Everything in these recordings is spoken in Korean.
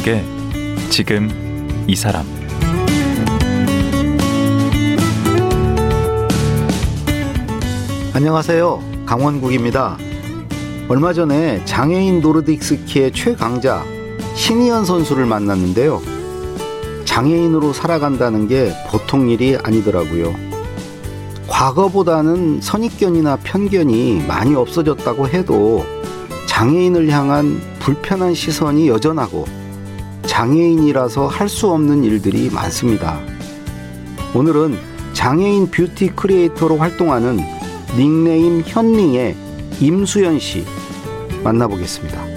강원국의 지금 이 사람 안녕하세요. 강원국입니다. 얼마 전에 장애인 노르딕스키의 최강자 신희연 선수를 만났는데요. 장애인으로 살아간다는 게 보통 일이 아니더라고요. 과거보다는 선입견이나 편견이 많이 없어졌다고 해도 장애인을 향한 불편한 시선이 여전하고 장애인이라서 할 수 없는 일들이 많습니다. 오늘은 장애인 뷰티 크리에이터로 활동하는 닉네임 현링의 임수연 씨 만나보겠습니다.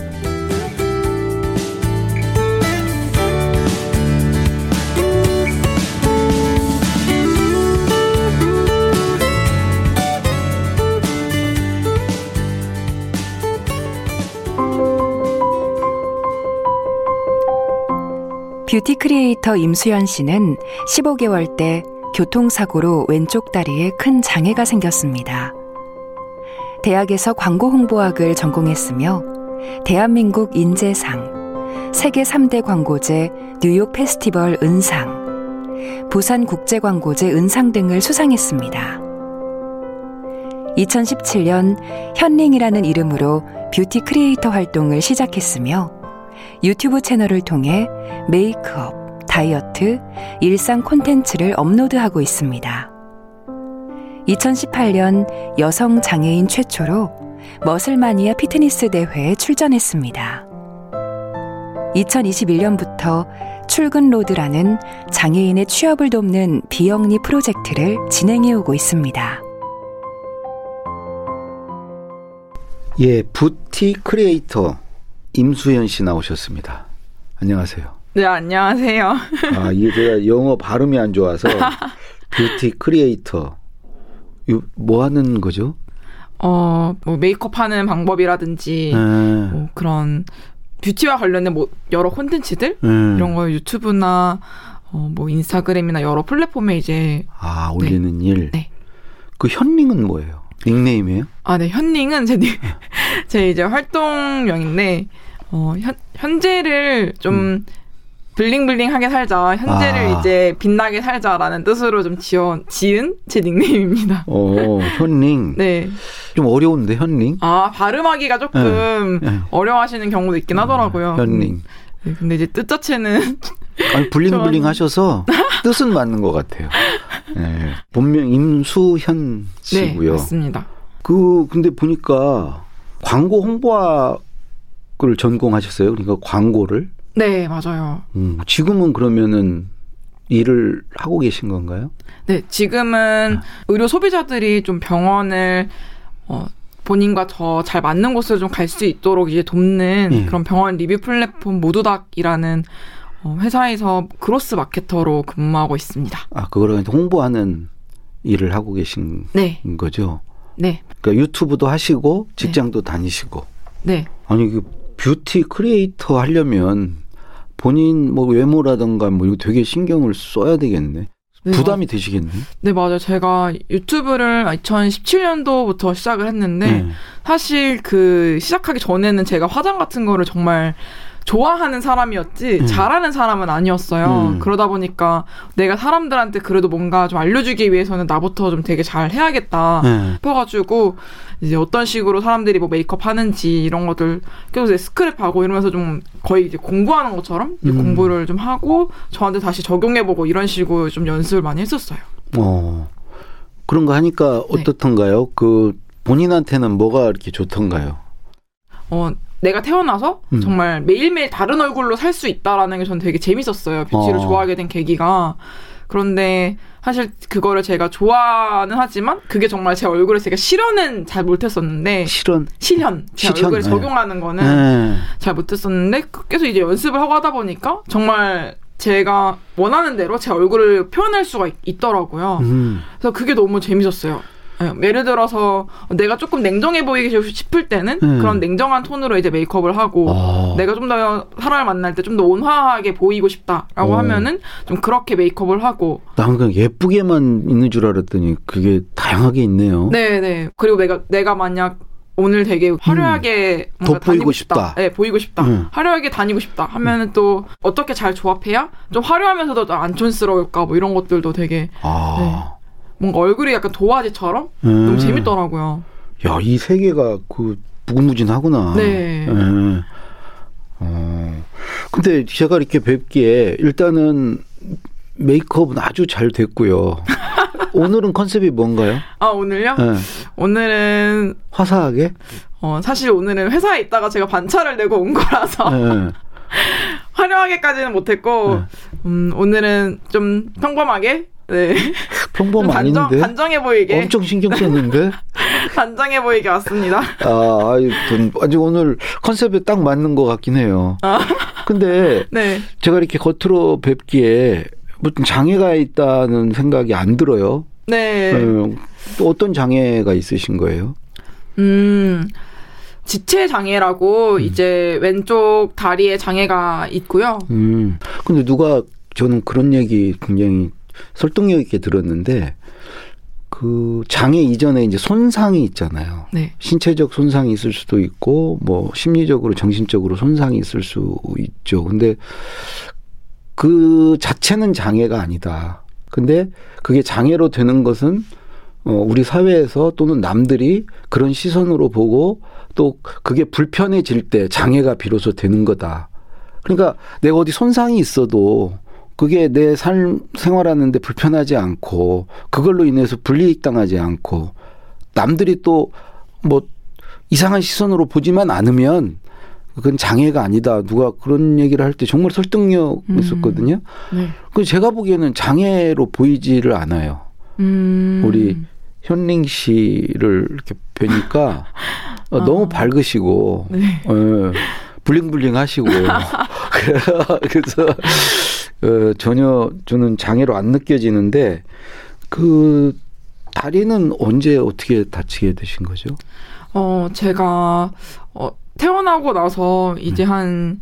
beauty creator 임수연 씨는 15개월 때 교통사고로 왼쪽 다리에 큰 장애가 생겼습니다. 대학에서 광고 홍보학을 전공했으며 대한민국 인재상, 세계 3대 광고제 뉴욕 페스티벌 은상, 부산 국제광고제 은상 등을 수상했습니다. 2017년 현링이라는 이름으로 beauty creator 활동을 시작했으며 유튜브 채널을 통해 메이크업, 다이어트, 일상 콘텐츠를 업로드하고 있습니다. 2018년 여성 장애인 최초로 머슬마니아 피트니스 대회에 출전했습니다. 2021년부터 출근 로드라는 장애인의 취업을 돕는 비영리 프로젝트를 진행해 오고 있습니다. 예, beauty creator 임수연 씨 나오셨습니다. 안녕하세요. 네, 안녕하세요. 아, 이게 제가 영어 발음이 안 좋아서 beauty creator 뭐 하는 거죠? 어, 뭐 메이크업 하는 방법이라든지 네. 뭐 그런 beauty와 관련된 뭐 여러 콘텐츠들 네. 이런 거 유튜브나 어, 뭐 인스타그램이나 여러 플랫폼에 이제 아, 올리는 일. 네. 그 현링은 뭐예요? 닉네임이에요? 아, 네, 현링은 제, 닉- 제 이제 활동명인데, 어, 현, 현재를 좀 블링블링하게 살자, 현재를 음. 아. 이제 빛나게 살자라는 뜻으로 좀 지어, 지은 제 닉네임입니다. 어, 현링. 네. 좀 어려운데 현링? 아, 발음하기가 조금 네, 네. 어려워하시는 경우도 있긴 하더라고요. 현링. 네, 근데 이제 뜻 자체는, 아니 블링블링 하셔서 뜻은 맞는 것 같아요. 네. 본명 임수현 네, 씨고요. 맞습니다. 그 근데 보니까 광고 홍보 학을 전공하셨어요. 그러니까 광고를. 네, 맞아요. 음, 지금은 그러면은 일을 하고 계신 건가요? 네, 지금은 의료 소비자들이 좀 병원을 어, 본인과 더 잘 맞는 곳으로 좀갈 수 있도록 이제 돕는 예. 그런 병원 리뷰 플랫폼 모두닥이라는 어, 회사에서 growth marketer로 근무하고 있습니다. 아, 그거를 홍보하는 일을 하고 계신 네, 거죠. 네, 그러니까 유튜브도 하시고 직장도 다니시고. 네. 아니 그 beauty creator 하려면 본인 뭐 외모라든가 뭐 이거 되게 신경을 써야 되겠네. 네, 부담이 되시겠네. 네, 맞아요. 제가 유튜브를 2017년도부터 시작을 했는데 네. 사실 그 시작하기 전에는 제가 화장 같은 거를 정말 좋아하는 사람이었지 음. 잘하는 사람은 아니었어요. 음. 그러다 보니까 내가 사람들한테 그래도 뭔가 좀 알려주기 위해서는 나부터 좀 되게 잘 해야겠다 네. 싶어가지고 이제 어떤 식으로 사람들이 뭐 메이크업 하는지 이런 것들 계속 이제 스크랩하고 이러면서 좀 거의 이제 공부하는 것처럼 이제 음. 공부를 좀 하고 저한테 다시 적용해보고 이런 식으로 좀 연습을 많이 했었어요. 어. 그런 거 하니까 네. 어떻던가요? 그 본인한테는 뭐가 이렇게 좋던가요? 어, 내가 태어나서 음. 정말 매일매일 다른 얼굴로 살 수 있다라는 게 저는 되게 재밌었어요. 뷰티를 어. 좋아하게 된 계기가. 그런데 사실 그거를 제가 좋아는 하지만 그게 정말 제 얼굴에 제가 실현은 잘 못했었는데 실현. 실현 제 실현, 얼굴에 네. 적용하는 거는 네. 잘 못했었는데 계속 이제 연습을 하고 하다 보니까 정말 제가 원하는 대로 제 얼굴을 표현할 수가 있, 더라고요 음. 그래서 그게 너무 재밌었어요. 예, 예를 들어서 내가 조금 냉정해 보이기 싶을 때는 음. 그런 냉정한 톤으로 이제 메이크업을 하고 어. 내가 좀 더 사람을 만날 때 좀 더 온화하게 보이고 싶다라고 어. 하면은 좀 그렇게 메이크업을 하고 난 그냥 예쁘게만 있는 줄 알았더니 그게 다양하게 있네요. 네 네 그리고 내가 내가 만약 오늘 되게 화려하게 뭔가 돋보이고 다니고 싶다. 네, 보이고 싶다. 음. 화려하게 다니고 싶다. 하면은 또 어떻게 잘 조합해야 좀 화려하면서도 좀안 촌스러울까 뭐 이런 것들도 되게 아. 뭔가 얼굴이 약간 도화지처럼 음. 너무 재밌더라고요. 야, 이 세계가 그 무궁무진하구나. 네. 예. 어. 근데 제가 이렇게 뵙기에 일단은 메이크업은 아주 잘 됐고요. 오늘은 컨셉이 뭔가요? 아 오늘요? 예. 오늘은 화사하게? 어, 사실 오늘은 회사에 있다가 제가 반차를 내고 온 거라서 예. 화려하게까지는 못했고 네. 음, 오늘은 좀 평범하게 네. 평범 좀 단정, 아닌데? 단정해 보이게 엄청 신경 썼는데? 단정해 보이게 왔습니다. 아, 좀 아주 오늘 컨셉에 딱 맞는 것 같긴 해요. 근데 네. 제가 이렇게 겉으로 뵙기에 무슨 장애가 있다는 생각이 안 들어요. 네. 어, 또 어떤 장애가 있으신 거예요? 음. 지체 장애라고 이제 왼쪽 다리에 장애가 있고요. 음. 근데 누가 저는 그런 얘기 굉장히 설득력 있게 들었는데 그 장애 이전에 이제 손상이 있잖아요. 네. 신체적 손상이 있을 수도 있고 뭐 심리적으로 정신적으로 손상이 있을 수 있죠. 근데 그 자체는 장애가 아니다. 근데 그게 장애로 되는 것은 어 우리 사회에서 또는 남들이 그런 시선으로 보고 또 그게 불편해질 때 장애가 비로소 되는 거다. 그러니까 내가 어디 손상이 있어도 그게 내 삶 생활하는데 불편하지 않고 그걸로 인해서 불이익 당하지 않고 남들이 또 뭐 이상한 시선으로 보지만 않으면 그건 장애가 아니다. 누가 그런 얘기를 할 때 정말 설득력 음. 있었거든요. 네. 그 제가 보기에는 장애로 보이지를 않아요. 음. 우리 현링 씨를 이렇게 뵈니까 어, 너무 밝으시고 아. 네. 어, 블링블링 하시고 그래서 어, 전혀 저는 장애로 안 느껴지는데 그 다리는 언제 어떻게 다치게 되신 거죠? 어, 제가, 어, 태어나고 나서 이제 한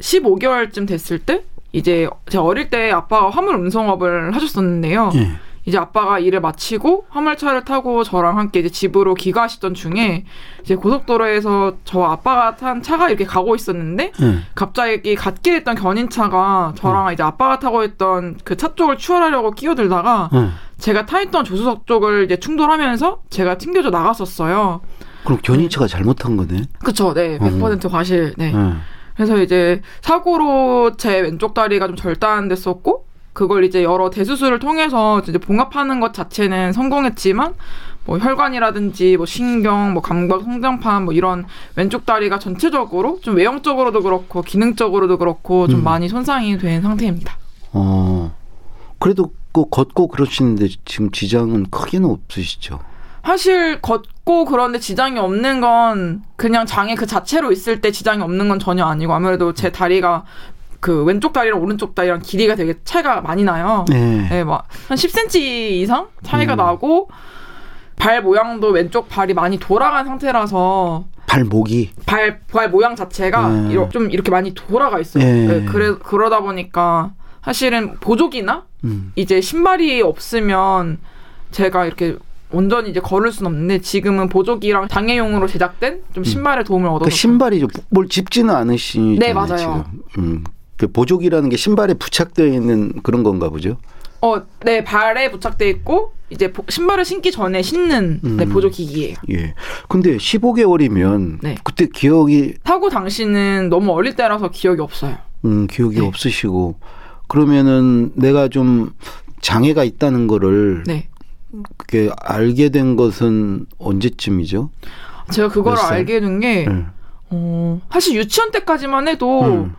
15개월쯤 됐을 때, 이제 제가 어릴 때 아빠가 화물 운송업을 하셨었는데요. 예. 이제 아빠가 일을 마치고 화물차를 타고 저랑 함께 이제 집으로 귀가하시던 중에 이제 고속도로에서 저 아빠가 탄 차가 이렇게 가고 있었는데 예. 갑자기 갓길에 있던 견인차가 저랑 이제 아빠가 타고 있던 그 차 쪽을 추월하려고 끼어들다가 어. 제가 타 있던 조수석 쪽을 이제 충돌하면서 제가 튕겨져 나갔었어요. 그럼 견인차가 잘못한 거네. 그쵸, 네, 100% 과실, 네. 예. 그래서 이제 사고로 제 왼쪽 다리가 좀 절단됐었고, 그걸 이제 여러 대수술을 통해서 이제 봉합하는 것 자체는 성공했지만, 뭐 혈관이라든지 뭐 신경, 뭐 감각, 성장판 뭐 이런 왼쪽 다리가 전체적으로 좀 외형적으로도 그렇고 기능적으로도 그렇고 좀 음. 많이 손상이 된 상태입니다. 어. 그래도 그 걷고 그러시는데 지금 지장은 크게는 없으시죠? 사실 걷고 그런데 지장이 없는 건 그냥 장애 그 자체로 있을 때 지장이 없는 건 전혀 아니고 아무래도 제 다리가 그 왼쪽 다리랑 오른쪽 다리랑 길이가 되게 차이가 많이 나요. 네. 네, 막한 10cm 이상 차이가 음. 나고 발 모양도 왼쪽 발이 많이 돌아간 상태라서 발목이. 발, 발 모양 자체가 음. 이러- 좀 이렇게 많이 돌아가 있어요. 예. 네, 그래, 그러다 보니까 사실은 보조기나 음. 이제 신발이 없으면 제가 이렇게 온전히 이제 걸을 수는 없는데 지금은 보조기랑 장애용으로 제작된 좀 신발의 도움을 얻어서 그 신발이 좀 뭘 짚지는 않으시잖아요. 네, 맞아요. 지금. 음. 그 보조기라는 게 신발에 부착되어 있는 그런 건가 보죠. 어, 네 발에 부착돼 있고 이제 보- 신발을 신기 전에 신는 네, 음. 보조 기기예요. 예. 근데 15개월이면 네. 그때 기억이 사고 당시는 너무 어릴 때라서 기억이 없어요. 음, 기억이 네. 없으시고 그러면은 내가 좀 장애가 있다는 거를 네. 그게 알게 된 것은 언제쯤이죠? 제가 그걸? 알게 된게 네. 어, 사실 유치원 때까지만 해도 음.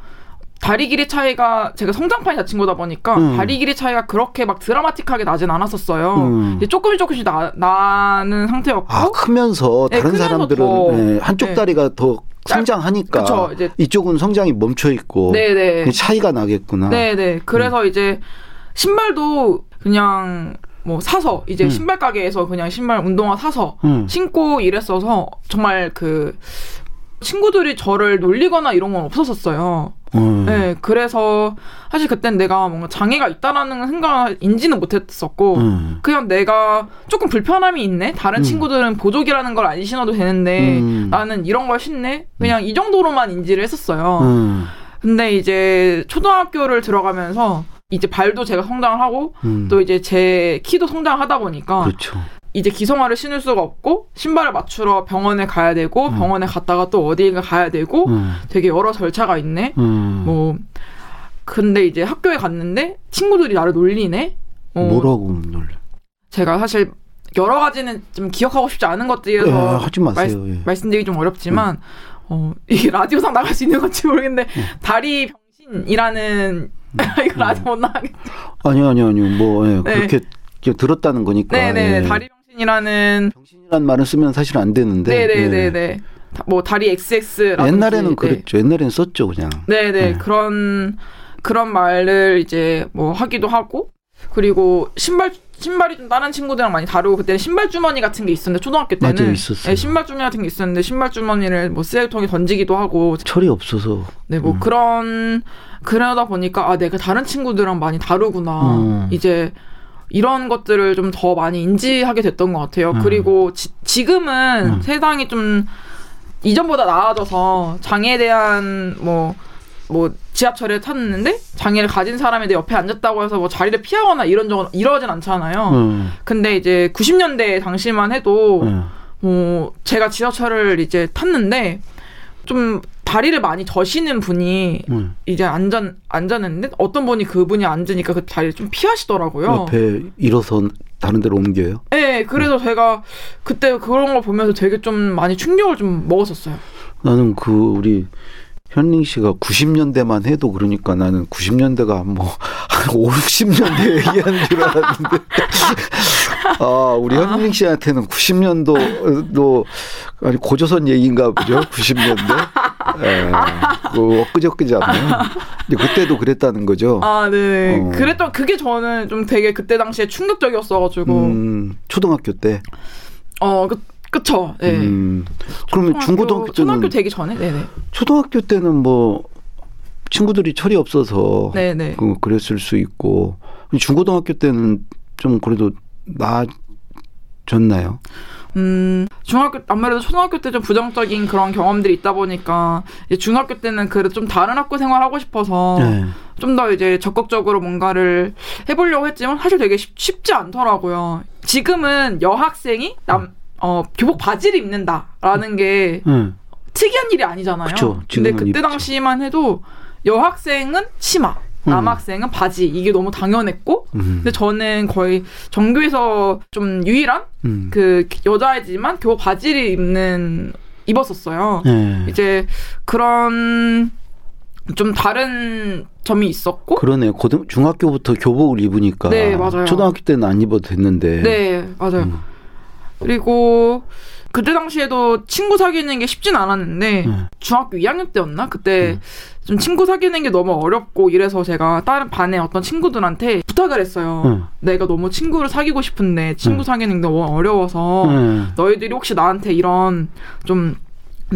다리 길이 차이가 제가 성장판이 다친 거다 보니까 음. 다리 길이 차이가 그렇게 막 드라마틱하게 나진 않았었어요. 음. 조금씩 조금씩 나, 나는 상태였고 아 크면서 네, 다른 크면서 사람들은 더, 네, 한쪽 네. 다리가 더 짧- 성장하니까 그쵸, 이제- 이쪽은 성장이 멈춰 있고 네네 차이가 나겠구나. 네네 그래서 이제 신발도 그냥 뭐 사서 이제 음. 신발 가게에서 그냥 신발 운동화 사서 음. 신고 이랬어서 정말 그 친구들이 저를 놀리거나 이런 건 없었었어요. 음. 네, 그래서 사실 그땐 내가 뭔가 장애가 있다라는 생각 인지는 못했었고 음. 그냥 내가 조금 불편함이 있네. 다른 음. 친구들은 보조기라는 걸 안 신어도 되는데 음. 나는 이런 걸 신네. 그냥 이 정도로만 인지를 했었어요. 음. 근데 이제 초등학교를 들어가면서 이제 발도 제가 성장을 하고 음. 또 이제 제 키도 성장하다 보니까 그렇죠. 이제 기성화를 신을 수가 없고 신발을 맞추러 병원에 가야 되고 음. 병원에 갔다가 또 어디가 가야 되고 음. 되게 여러 절차가 있네. 음. 뭐 근데 이제 학교에 갔는데 친구들이 나를 놀리네. 어, 뭐라고 놀래? 제가 사실 여러 가지는 좀 기억하고 싶지 않은 것들이어서 예, 하지 마세요. 예. 말씀드리기 좀 어렵지만 어 이게 라디오상 나갈 수 있는 건지 모르겠는데 음. 다리 병신이라는 이거 라디오 못 나가겠. 아니요, 아니요, 아니요. 뭐 예, 네. 그렇게 들었다는 거니까. 네네 예. 다리 병신 이라는 정신이라는 말을 쓰면 사실 안 되는데. 네네네네 예. 뭐 다리 XX 옛날에는 네. 그랬죠. 옛날에는 썼죠, 그냥. 네네 네. 그런 그런 말을 이제 뭐 하기도 하고 그리고 신발 신발이 좀 다른 친구들이랑 많이 다르고 그때는 신발 주머니 같은 게 있었는데 초등학교 때는 맞아요, 있었어요. 네, 신발 주머니 같은 게 있었는데 신발 주머니를 뭐 쓰레기통에 던지기도 하고 철이 없어서. 네뭐 음. 그런 그러다 보니까 아 내가 다른 친구들이랑 많이 다르구나 음. 이제 이런 것들을 좀 더 많이 인지하게 됐던 것 같아요. 음. 그리고 지, 지금은 음. 세상이 좀 이전보다 나아져서 장애에 대한 뭐, 뭐, 지하철에 탔는데 장애를 가진 사람이 내 옆에 앉았다고 해서 뭐 자리를 피하거나 이런 적은 이러진 않잖아요. 음. 근데 이제 90년대 당시만 해도 음. 뭐 제가 지하철을 이제 탔는데 좀 다리를 많이 저시는 분이 음. 이제 앉았, 앉았는데 어떤 분이 그분이 앉으니까 그 다리를 좀 피하시더라고요. 옆에 일어서 다른 데로 옮겨요. 네, 그래서 제가 그때 그런 걸 보면서 되게 좀 많이 충격을 좀 먹었었어요. 나는 그 우리 현링 씨가 90년대만 해도 그러니까 나는 90년대가 뭐한 5, 60년대 얘기하는 줄 알았는데. 아 우리 현링 씨한테는 90년도도 아니 고조선 얘기인가 보죠? 90년대? 예, 그 엊그저께잖아요 근데 그때도 그랬다는 거죠? 아, 네. 어. 그랬던 그게 저는 좀 되게 그때 당시에 충격적이었어가지고, 음, 초등학교 때? 어, 그, 그쵸. 네. 음, 그러면 중고등학교 때는 초등학교 되기 전에, 네네. 초등학교 때는 뭐 친구들이 철이 없어서 네네. 그 그랬을 수 있고 중고등학교 때는 좀 그래도 나아졌나요? 음, 중학교, 아무래도 초등학교 때 좀 부정적인 그런 경험들이 있다 보니까, 이제 중학교 때는 그래도 좀 다른 학교 생활하고 싶어서, 네. 좀더 이제 적극적으로 뭔가를 해보려고 했지만, 사실 되게 쉽, 쉽지 않더라고요. 지금은 여학생이 남, 어, 교복 바지를 입는다라는 게 네. 특이한 일이 아니잖아요. 그쵸, 근데 그때 입죠. 당시만 해도 여학생은 치마, 음. 남학생은 바지, 이게 너무 당연했고, 음. 근데 저는 거의 전교에서 좀 유일한 음. 그 여자애지만 교복 바지를 입는 입었었어요. 네. 이제 그런 좀 다른 점이 있었고, 그러네. 고등 중학교부터 교복을 입으니까 네, 맞아요. 초등학교 때는 안 입어도 됐는데. 네 맞아요. 음. 그리고 그때 당시에도 친구 사귀는 게 쉽진 않았는데 네. 중학교 2학년 때였나 그때 음. 좀 친구 사귀는 게 너무 어렵고 이래서 제가 다른 반에 어떤 친구들한테 부탁을 했어요. 응. 내가 너무 친구를 사귀고 싶은데 친구 응. 사귀는 게 너무 어려워서 네. 너희들이 혹시 나한테 이런 좀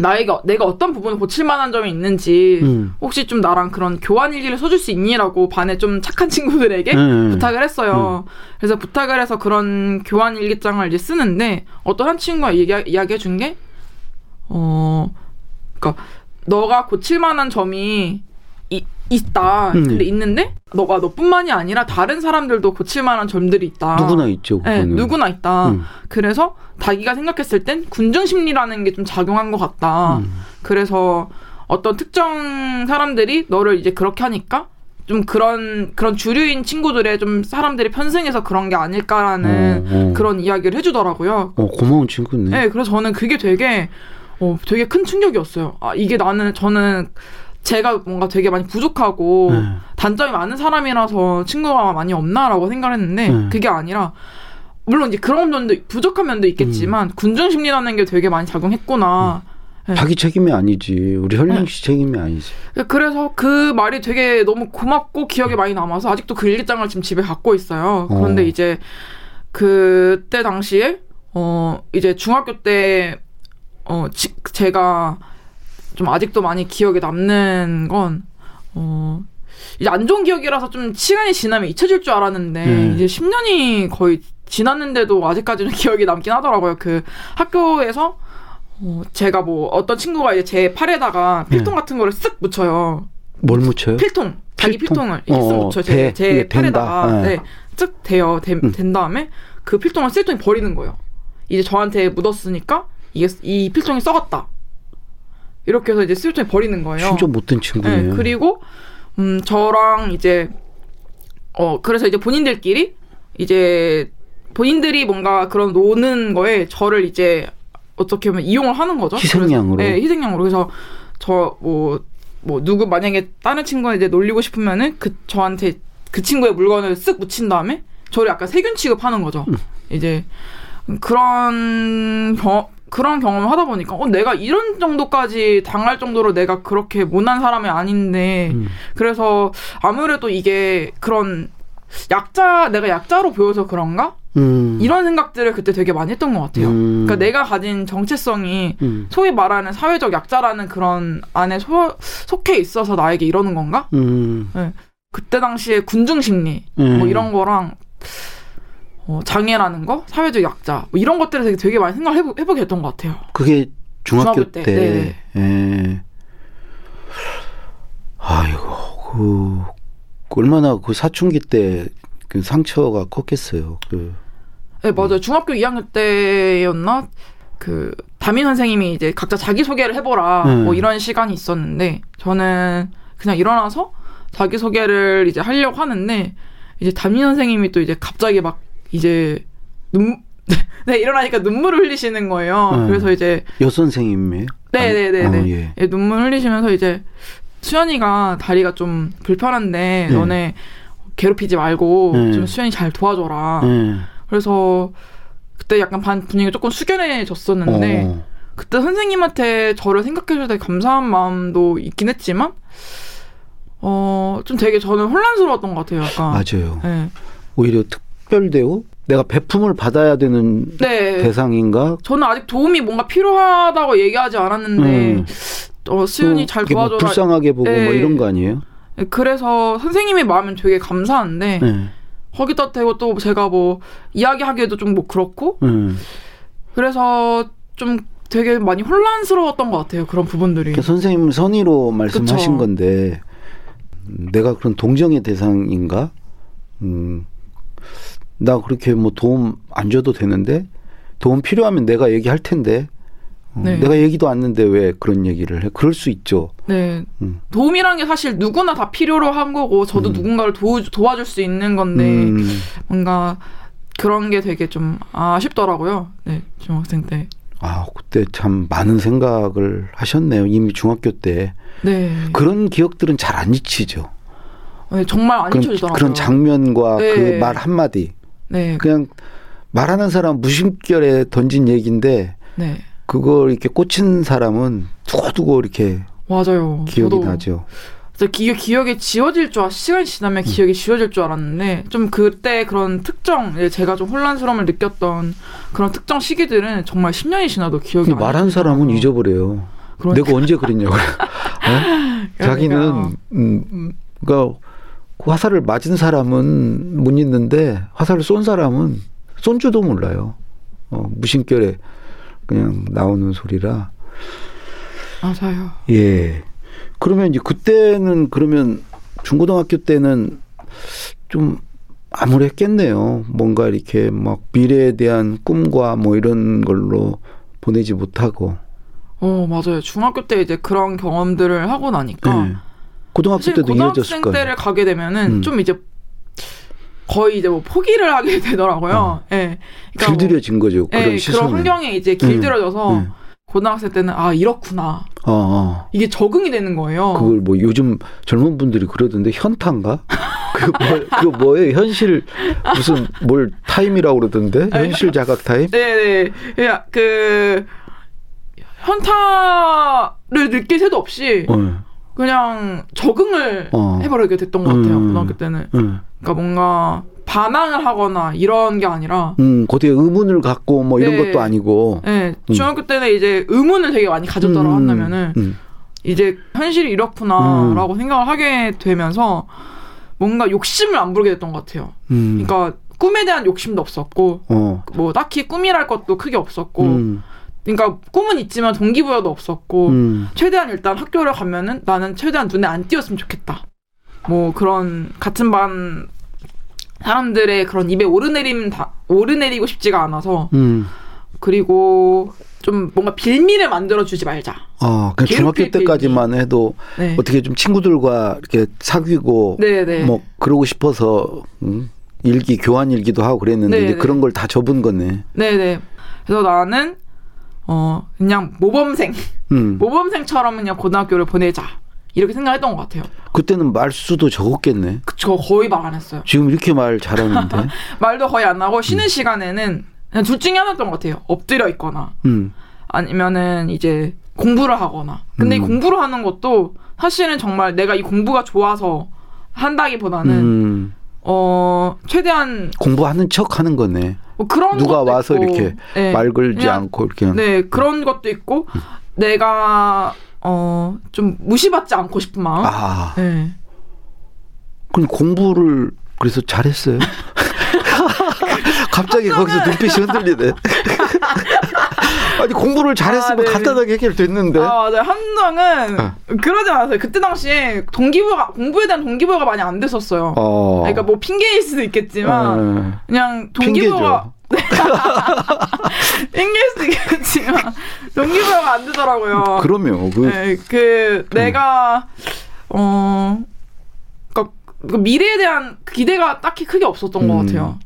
나이가 내가 어떤 부분을 고칠 만한 점이 있는지 음. 혹시 좀 나랑 그런 교환 일기를 써줄 수 있니라고 반에 좀 착한 친구들에게 네. 부탁을 했어요. 그래서 부탁을 해서 그런 교환 일기장을 이제 쓰는데 어떤 한 친구가 얘기, 이야기해 준 게, 어, 그니까, 너가 고칠 만한 점이 이- 있다. 음. 근데 있는데, 너가 너뿐만이 아니라 다른 사람들도 고칠 만한 점들이 있다. 누구나 있죠. 네. 누구나 있다. 음. 그래서 자기가 생각했을 땐 군중 심리라는 게 좀 작용한 것 같다. 음. 그래서 어떤 특정 사람들이 너를 이제 그렇게 하니까 좀 그런 그런 주류인 친구들의 좀 사람들이 편승해서 그런 게 아닐까라는 어, 어. 그런 이야기를 해주더라고요. 어, 고마운 친구네. 네, 그래서 저는 그게 되게 어 되게 큰 충격이었어요. 아 이게 나는 저는 제가 뭔가 되게 많이 부족하고 네. 단점이 많은 사람이라서 친구가 많이 없나라고 생각을 했는데 네. 그게 아니라 물론 이제 그런 면도 부족한 면도 음. 있겠지만 군중 심리라는 게 되게 많이 작용했구나. 네. 자기 책임이 아니지. 우리 현ling 씨 책임이 아니지. 그래서 그 말이 되게 너무 고맙고 기억에 많이 남아서 아직도 그 일기장을 지금 집에 갖고 있어요. 그런데 어. 이제 그때 당시에 어 이제 중학교 때 어, 지- 제가 좀 아직도 많이 기억에 남는 건 어 이제 안 좋은 기억이라서 좀 시간이 지나면 잊혀질 줄 알았는데 네. 이제 10년이 거의 지났는데도 아직까지는 기억이 남긴 하더라고요. 그 학교에서 어, 제가 뭐 어떤 친구가 이제 제 팔에다가 필통 네. 같은 거를 쓱 묻혀요. 뭘 묻혀요? 필통 자기 필통? 필통을 이렇게 쓱 어, 묻혀 대. 제, 제 팔에다가 된다. 네, 쓱 대요 된, 음. 된 다음에 그 필통을 쓰레통에 버리는 거예요. 이제 저한테 묻었으니까 이게 이 필통이 썩었다. 이렇게 해서 이제 쓰레통에 버리는 거예요. 진짜 못된 친구네요. 네, 그리고 음 저랑 이제 어 그래서 이제 본인들끼리 이제 본인들이 뭔가 그런 노는 거에 저를 이제 어떻게 보면 이용을 하는 거죠. 희생양으로. 그래서, 네, 희생양으로. 그래서 저뭐뭐 누구 만약에 다른 친구가 이제 놀리고 싶으면은 그 저한테 그 친구의 물건을 쓱 묻힌 다음에 저를 약간 세균 취급하는 거죠. 음. 이제 그런 경 그런 경험을 하다 보니까 어 내가 이런 정도까지 당할 정도로 내가 그렇게 못난 사람이 아닌데 음. 그래서 아무래도 이게 그런 약자 내가 약자로 보여서 그런가 음. 이런 생각들을 그때 되게 많이 했던 것 같아요. 음. 그러니까 내가 가진 정체성이 음. 소위 말하는 사회적 약자라는 그런 안에 소, 속해 있어서 나에게 이러는 건가? 음. 그때 당시에 군중 심리 음. 뭐 이런 거랑 어, 장애라는 거, 사회적 약자 뭐 이런 것들을 되게, 되게 많이 생각을 해보, 해보게 됐던 것 같아요. 그게 중학교, 중학교 때. 때, 네. 예. 아이고, 그, 그 얼마나 그 사춘기 때 그 상처가 컸겠어요. 그, 네, 맞아요. 중학교 2학년 때였나? 그, 담임 선생님이 이제 각자 자기 소개를 해보라. 음. 뭐 이런 시간이 있었는데, 저는 그냥 일어나서 자기 소개를 이제 하려고 하는데, 이제 담임 선생님이 또 이제 갑자기 막 이제 눈, 네, 일어나니까 눈물을 흘리시는 거예요. 음. 그래서 이제, 여선생님이에요? 네 네 네네. 아, 예. 예, 눈물 흘리시면서 이제, 수연이가 다리가 좀 불편한데, 네. 너네 괴롭히지 말고, 네. 좀 수연이 잘 도와줘라. 예. 그래서 그때 약간 반 분위기가 조금 숙연해졌었는데 어. 그때 선생님한테 저를 생각해줄 때 감사한 마음도 있긴 했지만 어좀 되게 저는 혼란스러웠던 것 같아요. 약간. 맞아요. 네. 오히려 특 별 대우? 내가 베품을 받아야 되는 네. 대상인가? 저는 아직 도움이 뭔가 필요하다고 얘기하지 않았는데 음. 어, 수연이 또잘뭐 도와줘라. 불쌍하게 보고 네. 뭐 이런 거 아니에요? 그래서 선생님의 마음은 되게 감사한데 예. 거기다 대고 또 제가 뭐 이야기하기에도 좀 뭐 그렇고 예. 그래서 좀 되게 많이 혼란스러웠던 것 같아요. 그런 부분들이. 그러니까 선생님 선의로 말씀하신 그쵸. 건데 음, 내가 그런 동정의 대상인가? 음, 나 그렇게 뭐 도움 안 줘도 되는데 도움 필요하면 내가 얘기할 텐데 어, 네. 내가 얘기도 않는데 왜 그런 얘기를 해? 그럴 수 있죠. 네. 음. 도움이란 게 사실 누구나 다 필요로 한 거고, 저도 음. 누군가를 도, 도와줄 수 있는 건데, 음, 뭔가 그런 게 되게 좀 아쉽더라고요. 네, 중학생 때. 아 그때 참 많은 생각을 하셨네요. 이미 중학교 때 네. 그런 기억들은 잘 안 잊히죠. 네, 정말 안 그런, 잊혀지더라고요. 그런 장면과 네. 그말 한마디 네. 그냥 말하는 사람 무심결에 던진 얘기인데 네. 그걸 이렇게 꽂힌 사람은 두고두고 이렇게 맞아요. 기억이 나죠. 진짜 기, 기억이 지워질 줄, 알- 시간이 지나면 음. 기억이 지워질 줄 알았는데, 좀 그때 그런 특정, 제가 좀 혼란스러움을 느꼈던 그런 특정 시기들은 정말 10년이 지나도 기억이 말한 사람은. 잊어버려요. 그러니까. 내가 언제 그랬냐고. 어? 자기는 음, 음, 그러니까 그 화살을 맞은 사람은 못 잊는데 화살을 쏜 사람은 쏜 줄도 몰라요. 어, 무심결에 그냥 나오는 소리라. 맞아요. 예. 그러면 이제 그때는 그러면 중고등학교 때는 좀 암울했겠네요. 뭔가 이렇게 막 미래에 대한 꿈과 뭐 이런 걸로 보내지 못하고. 어, 맞아요. 중학교 때 이제 그런 경험들을 하고 나니까, 예. 고등학교 때도 고등학생 이어졌을 거예요. 때를 가게 되면은 음. 좀 이제 거의 이제 뭐 포기를 하게 되더라고요. 예. 그러니까 뭐- 길들여진 거죠. 예, 그런 시선에. 그런 환경에 이제 길들여져서 음. 고등학생 때는 아 이렇구나 어, 어. 이게 적응이 되는 거예요. 그걸 뭐 요즘 젊은 분들이 그러던데 현타인가? 그거 뭐, 그거 뭐예요? 현실 무슨 뭘 타임이라고 그러던데? 현실 자각 타임? 네네. 그냥 그 현타를 느낄 새도 없이 어. 그냥 적응을 어. 해버리게 됐던 것 같아요. 음. 고등학교 때는. 응. 그러니까 뭔가 반항을 하거나 이런 게 아니라 음, 거기에 의문을 갖고 뭐 이런 네. 것도 아니고. 네, 음. 중학교 때는 이제 의문을 되게 많이 가졌더라 음, 한다면은 음. 이제 현실이 이렇구나라고 생각을 하게 되면서 뭔가 욕심을 안 부르게 됐던 것 같아요. 음. 그러니까 꿈에 대한 욕심도 없었고 어. 뭐 딱히 꿈이랄 것도 크게 없었고 음. 그러니까 꿈은 있지만 동기부여도 없었고 음. 최대한 일단 학교를 가면은 나는 최대한 눈에 안 띄었으면 좋겠다. 뭐 그런 같은 반 사람들의 그런 입에 오르내림 다 오르내리고 싶지가 않아서 음. 그리고 좀 뭔가 빌미를 만들어 주지 말자. 어, 그 중학교 때까지만 해도 네. 어떻게 좀 친구들과 이렇게 사귀고 네, 네. 뭐 그러고 싶어서 음, 일기 교환 일기도 하고 그랬는데 네, 네. 그런 걸 다 접은 거네. 네, 네. 그래서 나는 어 그냥 모범생, 음. 모범생처럼 그냥 고등학교를 보내자. 이렇게 생각했던 것 같아요. 그때는 말수도 적었겠네. 그저 거의 말 안 했어요. 지금 이렇게 말 잘하는데. 말도 거의 안 하고 쉬는 시간에는 그냥 둘 중에 하나였던 것 같아요. 엎드려 있거나 음. 아니면은 이제 공부를 하거나. 근데 이 음. 공부를 하는 것도 사실은 정말 내가 이 공부가 좋아서 한다기보다는 음. 어 최대한 공부하는 척 하는 거네. 뭐 그런 누가 와서 있고, 이렇게 네. 말 걸지 그냥 않고 이렇게. 네 그런 것도 있고 내가 어 좀 무시받지 않고 싶은 마음. 아, 네. 그럼 공부를 그래서 잘했어요? 갑자기 거기서 눈빛이 흔들리네. 아니 공부를 잘했으면 아, 네. 간단하게 해결됐는데. 아, 맞아요. 한정은 어. 그러지 마세요. 그때 당시에 동기부여가 공부에 대한 동기부여가 많이 안 됐었어요. 어. 그러니까 뭐 핑계일 수도 있겠지만 어. 그냥 동기부여가. 핑계일 수도 있겠지만 동기부여가 안 되더라고요. 그러면 그 네, 그 내가 어 그러니까 그 미래에 대한 기대가 딱히 크게 없었던 것 음. 같아요.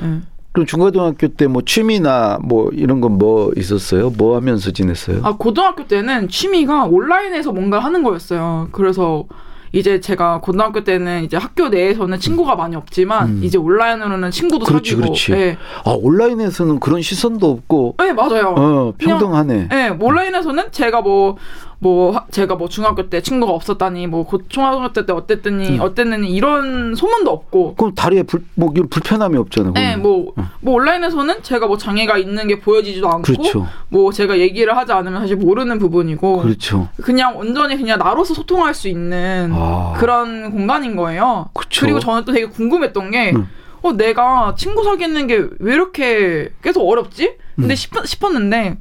네. 그럼 중고등학교 때 뭐 취미나 뭐 이런 건 뭐 있었어요? 뭐 하면서 지냈어요? 아 고등학교 때는 취미가 온라인에서 뭔가 하는 거였어요. 그래서 이제 제가 고등학교 때는 이제 학교 내에서는 친구가 많이 없지만 음. 이제 온라인으로는 친구도 그렇지, 사귀고. 그렇지. 네. 아 온라인에서는 그런 시선도 없고 네, 맞아요. 어 그냥- 평등하네. 네, 온라인에서는 제가 뭐, 뭐, 하- 제가 뭐 중학교 때 친구가 없었다니, 뭐, 고- 중학교 때 어땠더니, 음. 어땠느니, 이런 소문도 없고. 그럼 다리에 불, 뭐 이런 불편함이 없잖아. 네, 그러면. 뭐, 어. 뭐, 온라인에서는 제가 뭐 장애가 있는 게 보여지지도 않고. 그렇죠. 뭐, 제가 얘기를 하지 않으면 사실 모르는 부분이고. 그렇죠. 그냥 온전히 그냥 나로서 소통할 수 있는 아. 그런 공간인 거예요. 그쵸. 리고 저는 또 되게 궁금했던 게, 음. 어, 내가 친구 사귀는 게 왜 이렇게 계속 어렵지? 근데 음. 싶, 싶었는데,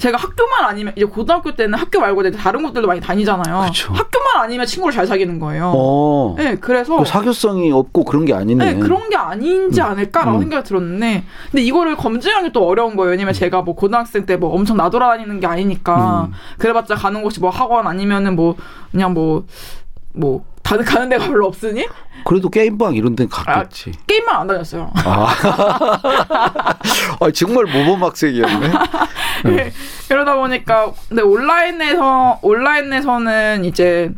제가 학교만 아니면, 이제 고등학교 때는 학교 말고 다른 곳들도 많이 다니잖아요. 그쵸. 학교만 아니면 친구를 잘 사귀는 거예요. 어. 네, 그래서. 그 사교성이 없고 그런 게 아니네. 네, 그런 게 아닌지 않을까라고 음. 생각이 들었는데, 근데 이거를 검증하기 또 어려운 거예요. 왜냐면 제가 뭐 고등학생 때 뭐 엄청 나돌아다니는 게 아니니까, 음. 그래봤자 가는 곳이 뭐 학원 아니면은 뭐, 그냥 뭐, 뭐, 다들 가는 데가 별로 없으니, 그래도 게임방 이런 데는 갔겠지. 게임만 안 다녔어요. 아. 아, 정말 모범 학생이었네. 그러다 보니까 근데 온라인에서 온라인에서는 이제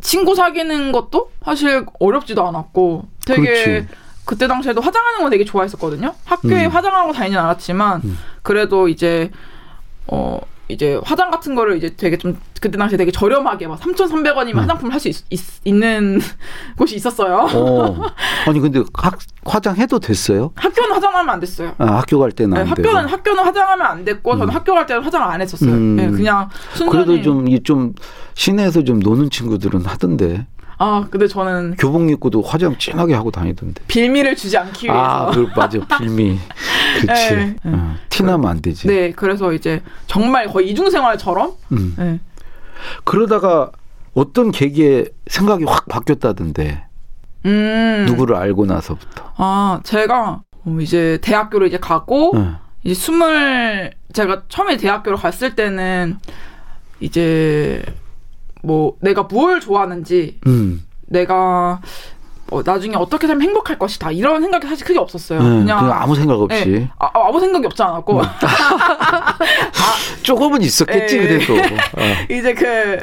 친구 사귀는 것도 사실 어렵지도 않았고 되게 그렇지. 그때 당시에도 화장하는 거 되게 좋아했었거든요. 학교에 음. 화장하고 다니진 않았지만 음. 그래도 이제 어 이제 화장 같은 거를 이제 되게 좀 그때 당시에 되게 저렴하게 막 3,300원이면 음. 화장품을 할 수 있는 곳이 있었어요. 어. 아니 근데 학, 화장해도 됐어요? 학교는 화장하면 안 됐어요. 아, 학교 갈 때는 네, 안 되고. 학교는 학교는 화장하면 안 됐고 저는 음. 학교 갈 때는 화장을 안 했었어요. 음. 네, 그냥 순전히 그래도 좀, 이 좀, 시내에서 좀 노는 친구들은 하던데. 아 근데 저는 교복 입고도 화장 진하게 하고 다니던데. 빌미를 주지 않기 위해서 아, 그, 맞아. 빌미. 그치. 네. 어, 티나면 안 되지. 네 그래서 이제 정말 거의 이중생활처럼 음. 네. 그러다가 어떤 계기에 생각이 확 바뀌었다던데. 음. 누구를 알고 나서부터. 아 제가 어, 이제 대학교를 이제 가고 어. 이제 스물 제가 처음에 대학교를 갔을 때는 이제 뭐 내가 뭘 좋아하는지 음. 내가 뭐 나중에 어떻게 살면 행복할 것이다 이런 생각이 사실 크게 없었어요. 네, 그냥, 그냥 아무 생각 없이. 네, 아, 아무 생각이 없지 않았고 조금은 있었겠지, 네. 그래도. 어. 이제 그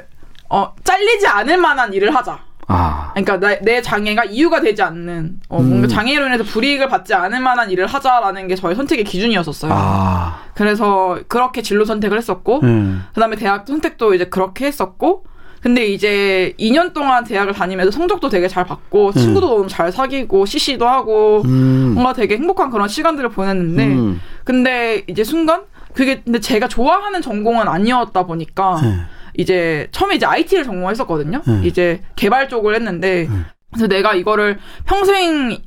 어, 잘리지 않을 만한 일을 하자. 아. 그러니까 내, 내 장애가 이유가 되지 않는 어, 뭔가 음. 장애로 인해서 불이익을 받지 않을 만한 일을 하자라는 게 저의 선택의 기준이었었어요. 아. 그래서 그렇게 진로 선택을 했었고 음. 그다음에 대학 선택도 이제 그렇게 했었고 근데 이제 2년 동안 대학을 다니면서 성적도 되게 잘 받고 친구도 너무 잘 사귀고 CC도 하고 음. 뭔가 되게 행복한 그런 시간들을 보냈는데 음. 근데 이제 순간 그게 근데 제가 좋아하는 전공은 아니었다 보니까 네. 이제 처음에 이제 IT를 전공했었거든요. 음. 이제 개발 쪽을 했는데 음. 그래서 내가 이거를 평생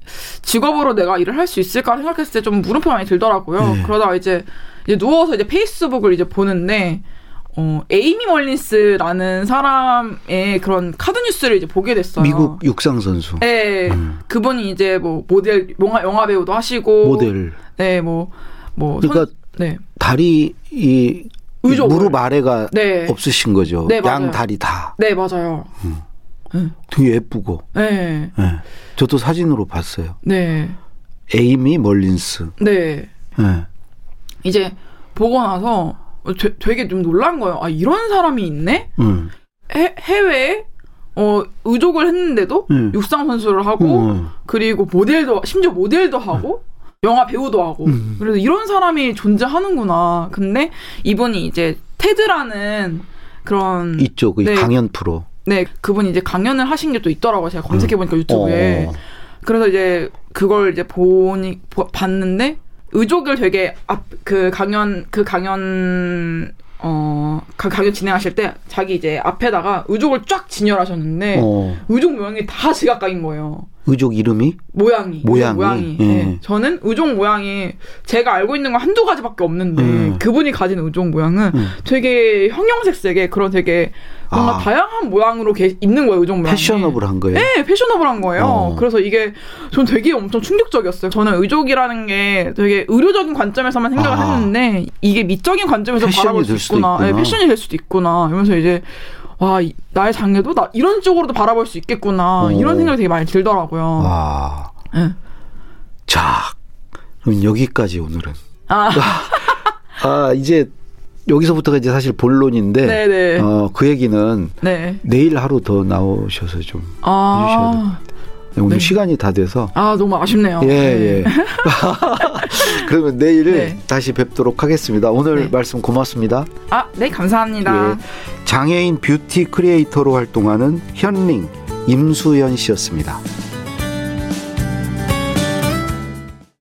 직업으로 내가 일을 할 수 있을까 생각했을 때좀 물음표 많이 들더라고요. 네. 그러다가 이제 이제 누워서 이제 페이스북을 이제 보는데 어 에이미 멀린스라는 사람의 그런 카드 뉴스를 이제 보게 됐어요. 미국 육상 선수 네, 음. 그분이 이제 뭐 모델 영화 영화 배우도 하시고 모델. 네, 뭐 뭐 그러니까 네. 다리 이 의족을. 무릎 아래가 네. 없으신 거죠. 네. 양 다리 다. 네, 맞아요. 되게 예쁘고. 네. 예. 저도 사진으로 봤어요. 네. 에이미 멀린스. 네. 예. 이제 보고 나서 되, 되게 좀 놀란 거예요. 아, 이런 사람이 있네? 음. 해, 해외에 어, 의족을 했는데도 음. 육상 선수를 하고 음. 그리고 모델도 심지어 모델도 하고 영화 배우도 하고 음. 그래서 이런 사람이 존재하는구나. 근데 이분이 이제 테드라는 그런 이쪽 의 네. 강연 프로. 네 그분이 이제 강연을 하신 게 또 있더라고요. 제가 검색해 보니까 유튜브에 어. 그래서 이제 그걸 이제 보니 보- 봤는데 의족을 되게 앞 그 강연 그 강연 어그 강연 진행하실 때 자기 이제 앞에다가 의족을 쫙 진열하셨는데 어. 의족 모양이 다 제각각인 거예요. 의족 이름이 모양이 모양이? 모양이 예. 예. 저는 의족 모양이 제가 알고 있는 건 한두 가지밖에 없는데 음. 그분이 가진 의족 모양은 음. 되게 형형색색의 그런 되게 뭔가 아. 다양한 모양으로 게, 있는 거예요 의족 모양이 패셔너블한 거예요. 네, 패셔너블한 거예요. 어. 그래서 이게 전 되게 엄청 충격적이었어요. 저는 의족이라는 게 되게 의료적인 관점에서만 생각을 아. 했는데 이게 미적인 관점에서 바라볼 수 있구나. 있구나. 네, 패션이 될 수도 있구나. 이러면서 이제 와 이- 나의 장래도 나 이런 쪽으로도 바라볼 수 있겠구나. 어. 이런 생각이 되게 많이 들더라고요. 와. 네. 자, 그럼 여기까지 오늘은. 아, 아, 이제 여기서부터가 이제 사실 본론인데 네네. 어, 그 얘기는 네. 내일 하루 더 나오셔서 좀 아, 오늘 네. 시간이 다 돼서 아 너무 아쉽네요. 예, 네. 예. 그러면 내일 네. 다시 뵙도록 하겠습니다. 오늘 네. 말씀 고맙습니다. 아, 네, 감사합니다. 예. 장애인 뷰티 크리에이터로 활동하는 현링 임수연 씨였습니다.